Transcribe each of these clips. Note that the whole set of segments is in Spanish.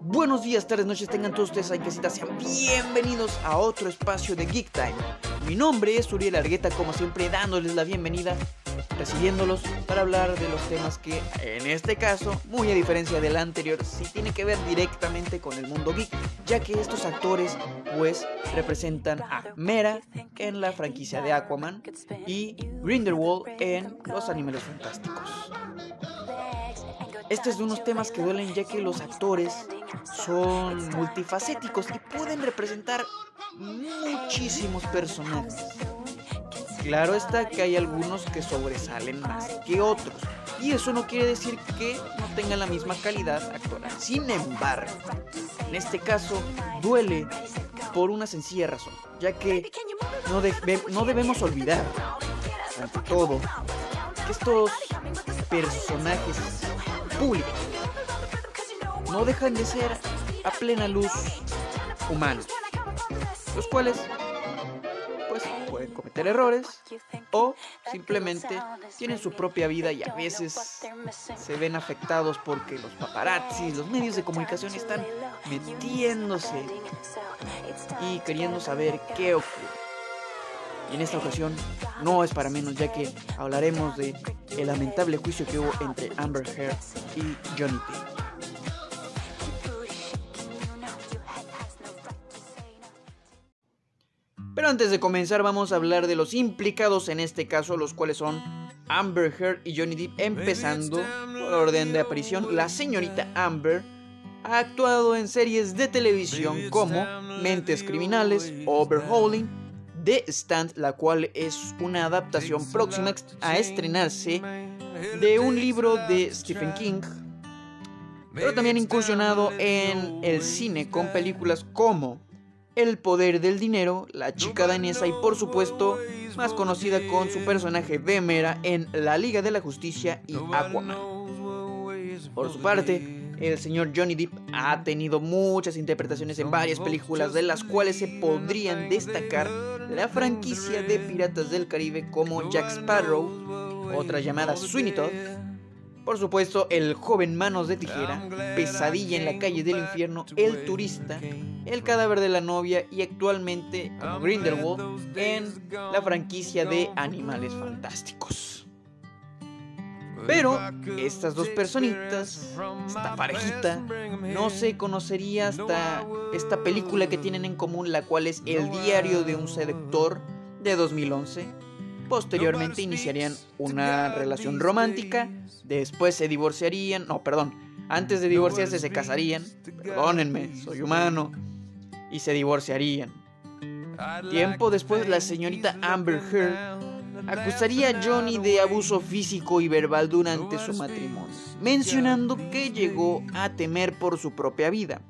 Buenos días, tardes, noches, tengan todos ustedes ahí casita, sean bienvenidos a otro espacio de Geek Time. Mi nombre es Uriel Argueta, como siempre, dándoles la bienvenida, recibiéndolos para hablar de los temas que, en este caso, muy a diferencia del anterior, sí tiene que ver directamente con el mundo geek, ya que estos actores, pues, representan a Mera en la franquicia de Aquaman y Grindelwald en Los Animales Fantásticos. Este es de unos temas que duelen ya que los actores son multifacéticos y pueden representar muchísimos personajes. Claro está que hay algunos que sobresalen más que otros. Y eso no quiere decir que no tengan la misma calidad actoral. Sin embargo, en este caso duele por una sencilla razón, ya que no, no debemos olvidar, ante todo, que estos personajes públicos no dejan de ser a plena luz humanos, los cuales pues pueden cometer errores o simplemente tienen su propia vida y a veces se ven afectados porque los paparazzi, los medios de comunicación están metiéndose y queriendo saber qué ocurre. Y en esta ocasión no es para menos ya que hablaremos de el lamentable juicio que hubo entre Amber Heard y Johnny Depp. Pero antes de comenzar vamos a hablar de los implicados en este caso, los cuales son Amber Heard y Johnny Depp, empezando por orden de aparición. La señorita Amber ha actuado en series de televisión como Mentes Criminales, Overhauling, The Stand, la cual es una adaptación próxima a estrenarse de un libro de Stephen King, pero también incursionado en el cine con películas como El poder del dinero, La chica danesa y por supuesto más conocida con su personaje Mera en La Liga de la Justicia y Aquaman. Por su parte, el señor Johnny Depp ha tenido muchas interpretaciones en varias películas de las cuales se podrían destacar la franquicia de Piratas del Caribe como Jack Sparrow, otra llamada Sweeney Todd, por supuesto el joven Manos de Tijera, Pesadilla en la calle del infierno, El turista, El cadáver de la novia y actualmente Grindelwald en la franquicia de Animales Fantásticos. Pero estas dos personitas, esta parejita, no se conocería hasta esta película que tienen en común, la cual es El diario de un seductor de 2011. Posteriormente iniciarían una relación romántica, después se divorciarían, no, perdón, antes de divorciarse se casarían, perdónenme, soy humano, y se divorciarían. Tiempo después la señorita Amber Heard acusaría a Johnny de abuso físico y verbal durante su matrimonio, mencionando que llegó a temer por su propia vida.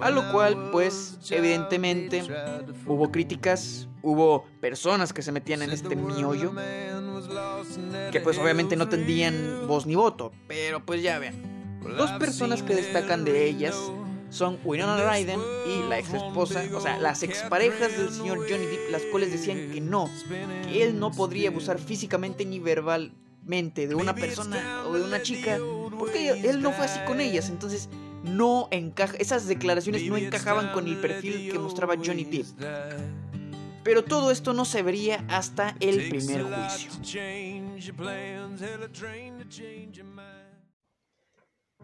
A lo cual, pues, evidentemente, hubo críticas, hubo personas que se metían en este miollo, que pues obviamente no tendrían voz ni voto, pero pues ya vean. Dos personas que destacan de ellas son Winona Ryder y la ex esposa, o sea, las exparejas del señor Johnny Depp, las cuales decían que no, que él no podría abusar físicamente ni verbalmente de una persona o de una chica, porque él no fue así con ellas, entonces no encaja, esas declaraciones no encajaban con el perfil que mostraba Johnny Depp. Pero todo esto no se vería hasta el primer juicio.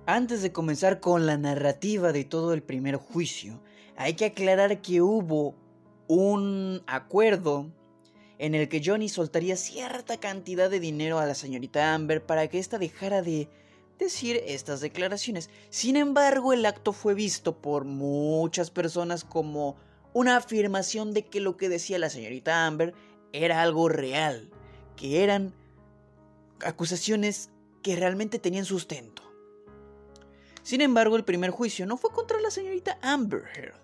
Antes de comenzar con la narrativa de todo el primer juicio, hay que aclarar que hubo un acuerdo en el que Johnny soltaría cierta cantidad de dinero a la señorita Amber para que ésta dejara de decir estas declaraciones. Sin embargo, el acto fue visto por muchas personas como una afirmación de que lo que decía la señorita Amber era algo real, que eran acusaciones que realmente tenían sustento. Sin embargo, el primer juicio no fue contra la señorita Amber Heard,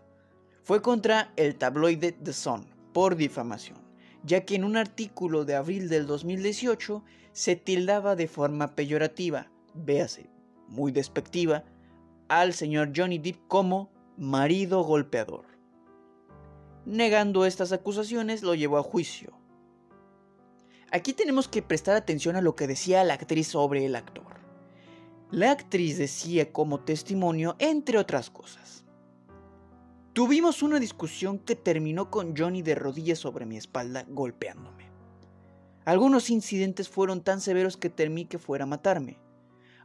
fue contra el tabloide The Sun por difamación, ya que en un artículo de abril del 2018 se tildaba de forma peyorativa, véase, muy despectiva, al señor Johnny Depp como marido golpeador. Negando estas acusaciones, lo llevó a juicio. Aquí tenemos que prestar atención a lo que decía la actriz sobre el actor. La actriz decía como testimonio, entre otras cosas. Tuvimos una discusión que terminó con Johnny de rodillas sobre mi espalda golpeándome. Algunos incidentes fueron tan severos que temí que fuera a matarme.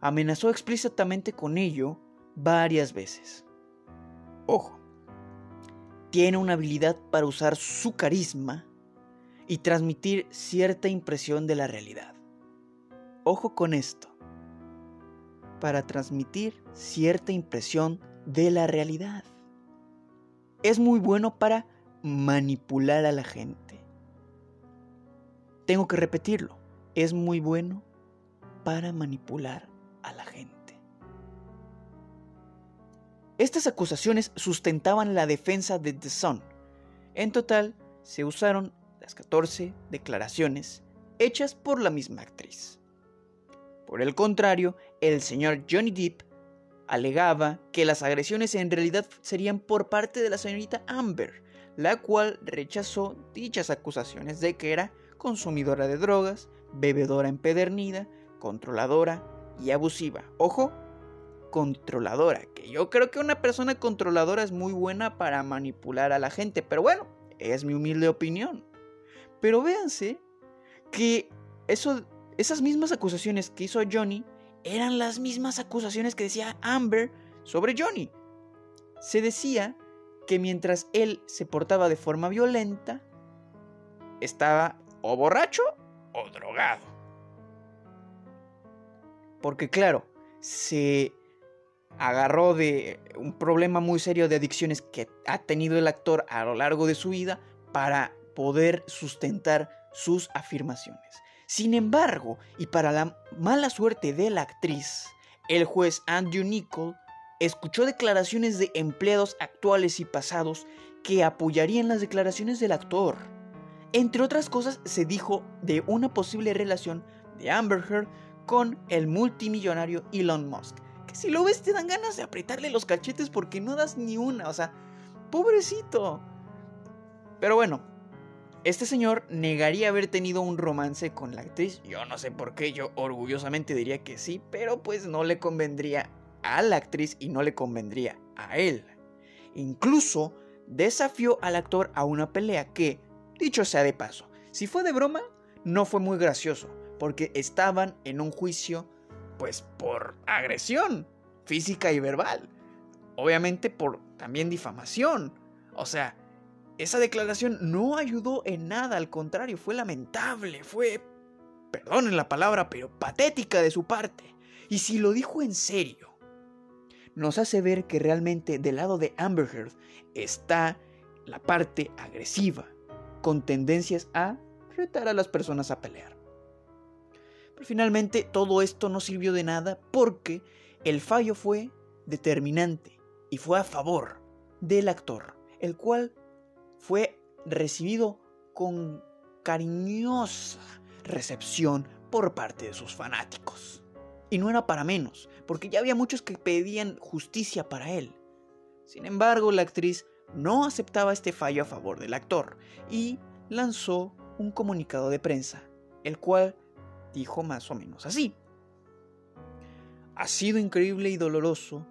Amenazó explícitamente con ello varias veces. Ojo, tiene una habilidad para usar su carisma y transmitir cierta impresión de la realidad. Ojo con esto. Para transmitir cierta impresión de la realidad es muy bueno para manipular a la gente. Tengo que repetirlo, es muy bueno para manipular a la gente. Estas acusaciones sustentaban la defensa de The Sun. En total, se usaron las 14 declaraciones hechas por la misma actriz. Por el contrario, el señor Johnny Depp alegaba que las agresiones en realidad serían por parte de la señorita Amber, la cual rechazó dichas acusaciones de que era consumidora de drogas, bebedora empedernida, controladora y abusiva. Ojo, controladora, que yo creo que una persona controladora es muy buena para manipular a la gente, pero bueno, es mi humilde opinión. Pero véanse que eso, esas mismas acusaciones que hizo Johnny eran las mismas acusaciones que decía Amber sobre Johnny. Se decía que mientras él se portaba de forma violenta, estaba o borracho o drogado. Porque claro, se agarró de un problema muy serio de adicciones que ha tenido el actor a lo largo de su vida para poder sustentar sus afirmaciones. Sin embargo, y para la mala suerte de la actriz, el juez Andrew Nichol escuchó declaraciones de empleados actuales y pasados que apoyarían las declaraciones del actor. Entre otras cosas, se dijo de una posible relación de Amber Heard con el multimillonario Elon Musk. Que si lo ves te dan ganas de apretarle los cachetes porque no das ni una, o sea, pobrecito. Pero bueno, este señor negaría haber tenido un romance con la actriz. Yo no sé por qué, yo orgullosamente diría que sí, pero pues no le convendría a la actriz y no le convendría a él. Incluso desafió al actor a una pelea que, dicho sea de paso, si fue de broma, no fue muy gracioso, porque estaban en un juicio, pues por agresión física y verbal. Obviamente por también difamación. O sea, esa declaración no ayudó en nada, al contrario, fue lamentable, fue, perdonen la palabra, pero patética de su parte. Y si lo dijo en serio, nos hace ver que realmente del lado de Amber Heard está la parte agresiva, con tendencias a retar a las personas a pelear. Pero finalmente todo esto no sirvió de nada porque el fallo fue determinante y fue a favor del actor, el cual fue recibido con cariñosa recepción por parte de sus fanáticos. Y no era para menos, porque ya había muchos que pedían justicia para él. Sin embargo, la actriz no aceptaba este fallo a favor del actor y lanzó un comunicado de prensa, el cual dijo más o menos así. Ha sido increíble y doloroso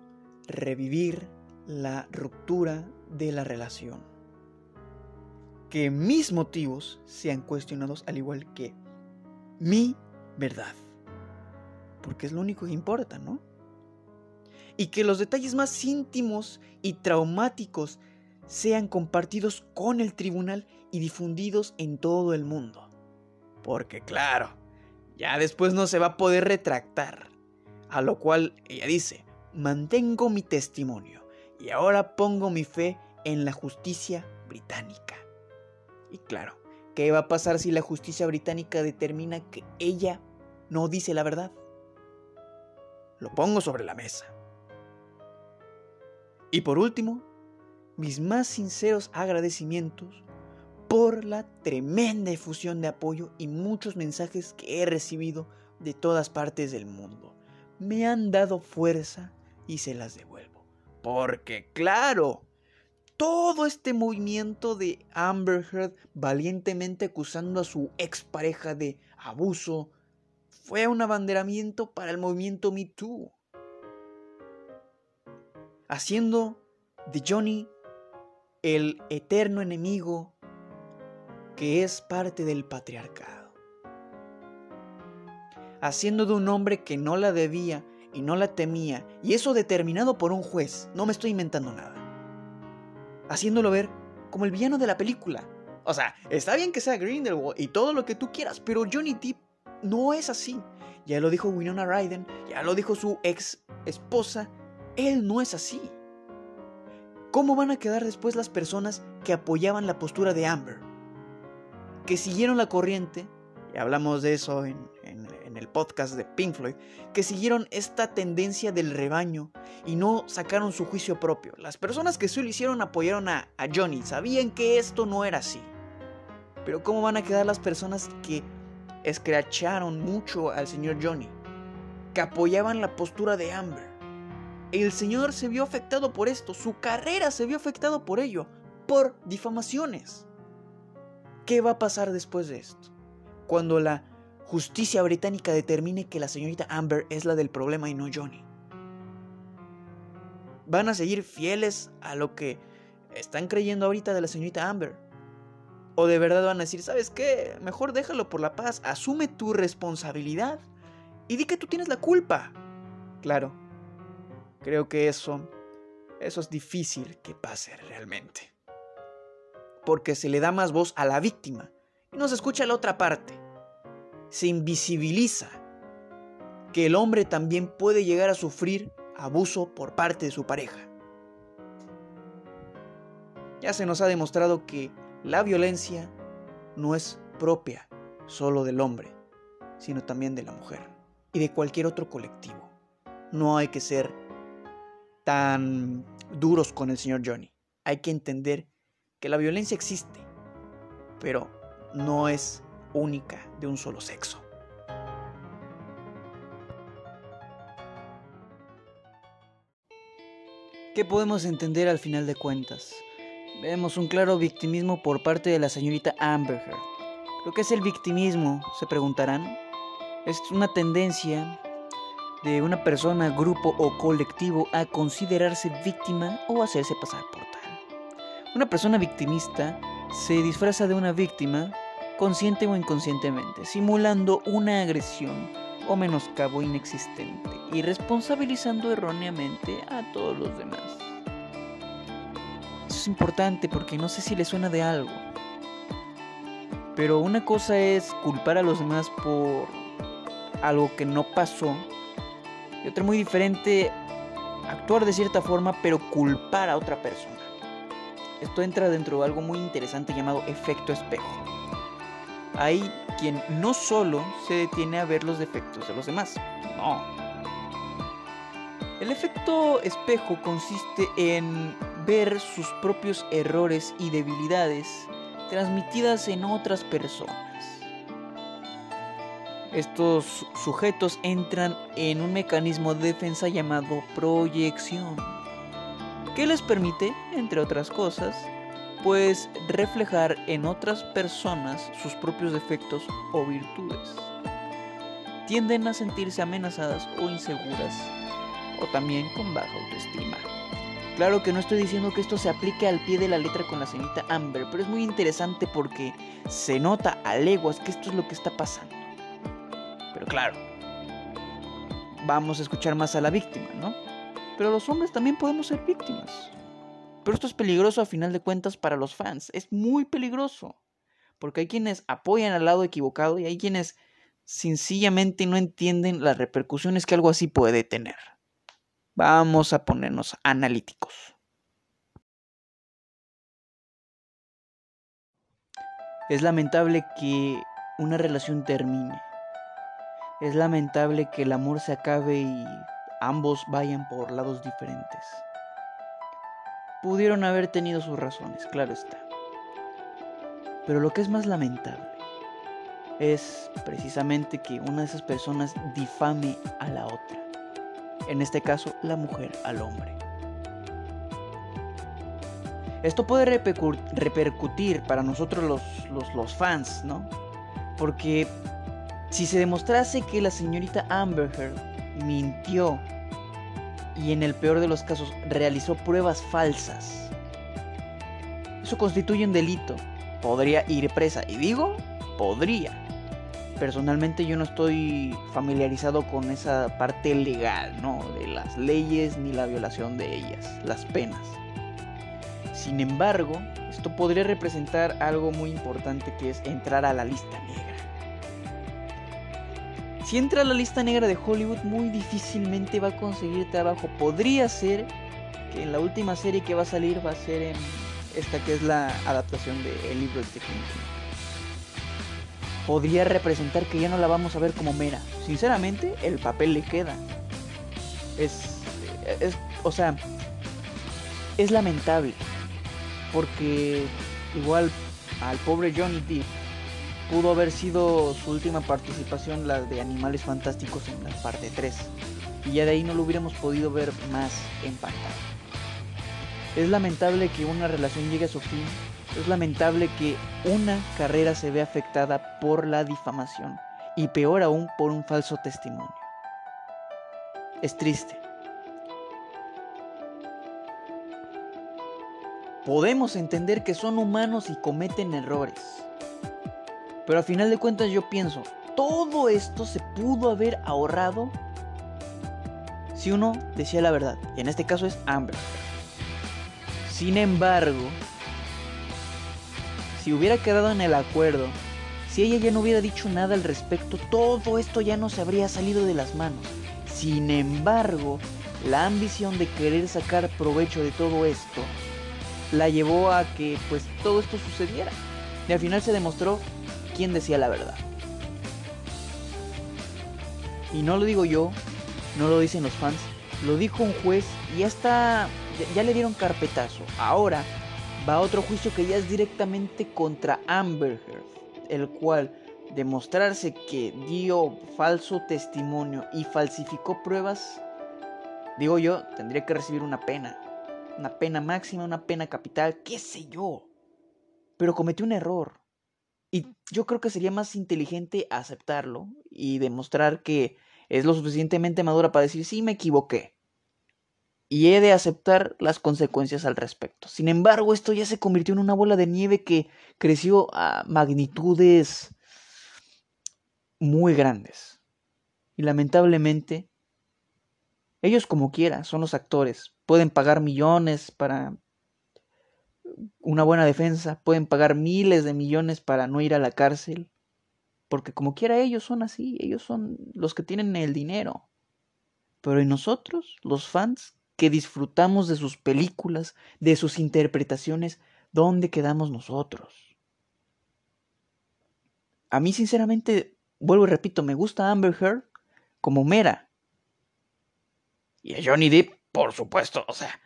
revivir la ruptura de la relación que mis motivos sean cuestionados al igual que mi verdad. Porque es lo único que importa, ¿no? Y que los detalles más íntimos y traumáticos sean compartidos con el tribunal y difundidos en todo el mundo. Porque claro, ya después no se va a poder retractar. A lo cual ella dice, mantengo mi testimonio y ahora pongo mi fe en la justicia británica. Y claro, ¿qué va a pasar si la justicia británica determina que ella no dice la verdad? Lo pongo sobre la mesa. Y por último, mis más sinceros agradecimientos por la tremenda efusión de apoyo y muchos mensajes que he recibido de todas partes del mundo. Me han dado fuerza y se las devuelvo. Porque claro, todo este movimiento de Amber Heard valientemente acusando a su expareja de abuso fue un abanderamiento para el movimiento Me Too. haciendo de Johnny el eterno enemigo que es parte del patriarcado. Haciendo de un hombre que no la debía y no la temía, y eso determinado por un juez, no me estoy inventando nada. Haciéndolo ver como el villano de la película. O sea, está bien que sea Grindelwald y todo lo que tú quieras, pero Johnny Depp no es así. Ya lo dijo Winona Ryder, ya lo dijo su ex esposa, él no es así. ¿Cómo van a quedar después las personas que apoyaban la postura de Amber? Que siguieron la corriente, y hablamos de eso en, el podcast de Pink Floyd, que siguieron esta tendencia del rebaño y no sacaron su juicio propio. Las personas que sí lo hicieron apoyaron a, a Johnny, sabían que esto no era así. Pero ¿cómo van a quedar las personas que escracharon mucho al señor Johnny? Que apoyaban la postura de Amber el señor se vio afectado por esto, su carrera se vio afectado por ello, por difamaciones. ¿Qué va a pasar después de esto? Cuando la justicia británica determine que la señorita Amber es la del problema y no Johnny. ¿Van a seguir fieles a lo que están creyendo ahorita de la señorita Amber? ¿O de verdad van a decir, ¿sabes qué? Mejor déjalo por la paz, asume tu responsabilidad y di que tú tienes la culpa. Claro, Creo que eso, eso es difícil que pase realmente. Porque se le da más voz a la víctima y no se escucha la otra parte. Se invisibiliza que el hombre también puede llegar a sufrir abuso por parte de su pareja. Ya se nos ha demostrado que la violencia no es propia solo del hombre, sino también de la mujer y de cualquier otro colectivo. No hay que ser tan duros con el señor Johnny. Hay que entender que la violencia existe, pero no es única de un solo sexo. ¿Qué podemos entender al final de cuentas? Vemos un claro victimismo por parte de la señorita Amber Heard. ¿Lo que es el victimismo? Se preguntarán. Es una tendencia de una persona, grupo o colectivo a considerarse víctima o hacerse pasar por tal. Una persona victimista se disfraza de una víctima consciente o inconscientemente, simulando una agresión o menoscabo inexistente y responsabilizando erróneamente a todos los demás. Eso es importante porque no sé si le suena de algo. Pero una cosa es culpar a los demás por algo que no pasó y otra muy diferente, actuar de cierta forma pero culpar a otra persona. Esto entra dentro de algo muy interesante llamado efecto espejo. Hay quien no solo se detiene a ver los defectos de los demás, no. El efecto espejo consiste en ver sus propios errores y debilidades transmitidas en otras personas. Estos sujetos entran en un mecanismo de defensa llamado proyección, que les permite, entre otras cosas, pues reflejar en otras personas sus propios defectos o virtudes. Tienden a sentirse amenazadas o inseguras, o también con baja autoestima. Claro que no estoy diciendo que esto se aplique al pie de la letra con la señorita Amber, pero es muy interesante porque se nota a leguas que esto es lo que está pasando. Pero claro, vamos a escuchar más a la víctima, ¿no? Pero los hombres también podemos ser víctimas. Pero esto es peligroso a final de cuentas para los fans. Es muy peligroso. Porque hay quienes apoyan al lado equivocado y hay quienes sencillamente no entienden las repercusiones que algo así puede tener. Vamos a ponernos analíticos. Es lamentable que una relación termine. Es lamentable que el amor se acabe y ambos vayan por lados diferentes. Pudieron haber tenido sus razones, claro está. Pero lo que es más lamentable es precisamente que una de esas personas difame a la otra. En este caso, la mujer al hombre. Esto puede repercutir para nosotros los, los, fans, ¿no? Porque si se demostrase que la señorita Amber Heard mintió y en el peor de los casos realizó pruebas falsas, eso constituye un delito. Podría ir presa. Y digo, podría. Personalmente yo no estoy familiarizado con esa parte legal, ¿no? De las leyes ni la violación de ellas, las penas. Sin embargo, esto podría representar algo muy importante que es entrar a la lista negra. Si entra a la lista negra de Hollywood, muy difícilmente va a conseguir trabajo. Podría ser que en la última serie que va a salir va a ser en esta que es la adaptación del libro de Stephen Podría representar que ya no la vamos a ver como mera. Sinceramente, el papel le queda. Es, es o sea, es lamentable. Porque igual al pobre Johnny Depp pudo haber sido su última participación la de Animales Fantásticos en la parte 3. Y ya de ahí no lo hubiéramos podido ver más en pantalla. Es lamentable que una relación llegue a su fin. Es lamentable que una carrera se vea afectada por la difamación. Y peor aún por un falso testimonio. Es triste. Podemos entender que son humanos y cometen errores. Pero a final de cuentas yo pienso, todo esto se pudo haber ahorrado si uno decía la verdad. Y en este caso es Amber. Sin embargo, si hubiera quedado en el acuerdo, si ella ya no hubiera dicho nada al respecto, todo esto ya no se habría salido de las manos. Sin embargo, la ambición de querer sacar provecho de todo esto la llevó a que pues todo esto sucediera. Y al final se demostró quién decía la verdad. Y no lo digo yo, no lo dicen los fans, lo dijo un juez y ya ya, le dieron carpetazo. Ahora va otro juicio que ya es directamente contra Amber Heard, el cual demostrarse que dio falso testimonio y falsificó pruebas, digo yo, tendría que recibir una pena. Una pena máxima, una pena capital, qué sé yo. Pero cometió un error. Y yo creo que sería más inteligente aceptarlo y demostrar que es lo suficientemente madura para decir, sí, me equivoqué. Y he de aceptar las consecuencias al respecto. Sin embargo, esto ya se convirtió en una bola de nieve que creció a magnitudes muy grandes. Y lamentablemente, ellos como quiera, son los actores. Pueden pagar millones para una buena defensa, pueden pagar miles de millones para no ir a la cárcel, porque como quiera ellos son así, ellos son los que tienen el dinero. Pero ¿y nosotros, los fans, que disfrutamos de sus películas, de sus interpretaciones, ¿dónde quedamos nosotros? A mí sinceramente, vuelvo y repito, me gusta Amber Heard como mera. Y a Johnny Depp, por supuesto, o sea,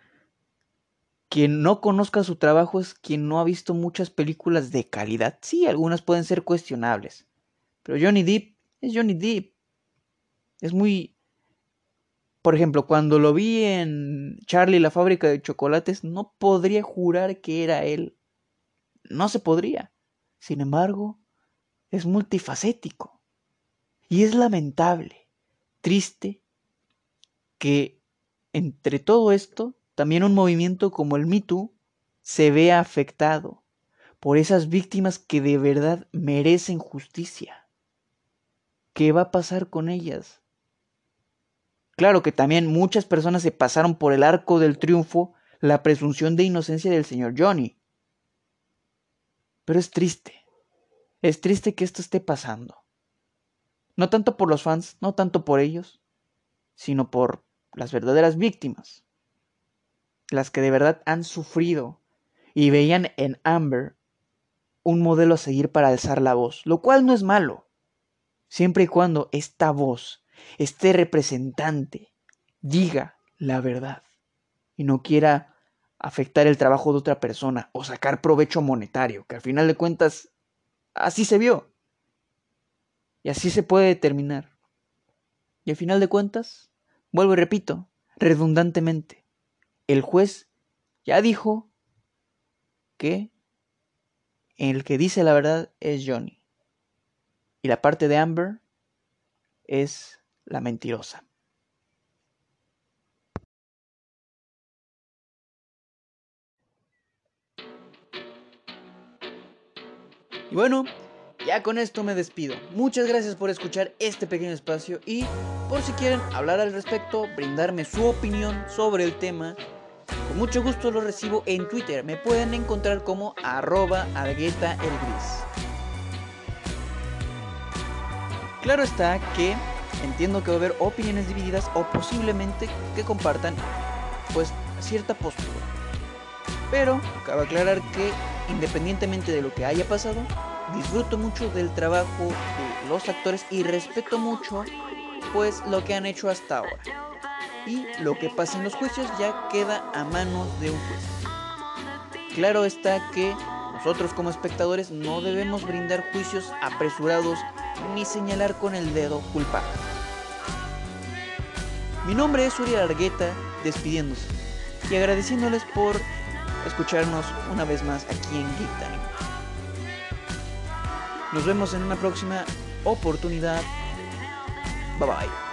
quien no conozca su trabajo es quien no ha visto muchas películas de calidad. Sí, algunas pueden ser cuestionables. Pero Johnny Depp es Johnny Depp. Es muy... Por ejemplo, cuando lo vi en Charlie la fábrica de chocolates, no podría jurar que era él. No se podría. Sin embargo, es multifacético. Y es lamentable, triste, que entre todo esto también un movimiento como el Me se ve afectado por esas víctimas que de verdad merecen justicia. ¿Qué va a pasar con ellas? Claro que también muchas personas se pasaron por el arco del triunfo la presunción de inocencia del señor Johnny. Pero es triste. Es triste que esto esté pasando. No tanto por los fans, no tanto por ellos, sino por las verdaderas víctimas las que de verdad han sufrido y veían en Amber un modelo a seguir para alzar la voz, lo cual no es malo, siempre y cuando esta voz, este representante, diga la verdad y no quiera afectar el trabajo de otra persona o sacar provecho monetario, que al final de cuentas así se vio. Y así se puede determinar. Y al final de cuentas, vuelvo y repito, redundantemente, el juez ya dijo que el que dice la verdad es Johnny. Y la parte de Amber es la mentirosa. Y bueno, ya con esto me despido. Muchas gracias por escuchar este pequeño espacio y por si quieren hablar al respecto, brindarme su opinión sobre el tema, con mucho gusto lo recibo en Twitter. Me pueden encontrar como arroba algueta el gris. Claro está que entiendo que va a haber opiniones divididas o posiblemente que compartan pues cierta postura. Pero cabe aclarar que independientemente de lo que haya pasado, disfruto mucho del trabajo de los actores y respeto mucho pues lo que han hecho hasta ahora. Y lo que pasa en los juicios ya queda a manos de un juez. Claro está que nosotros como espectadores no debemos brindar juicios apresurados ni señalar con el dedo culpable. Mi nombre es Uriel Argueta, despidiéndose y agradeciéndoles por escucharnos una vez más aquí en Geek Time. Nos vemos en una próxima oportunidad. Bye bye.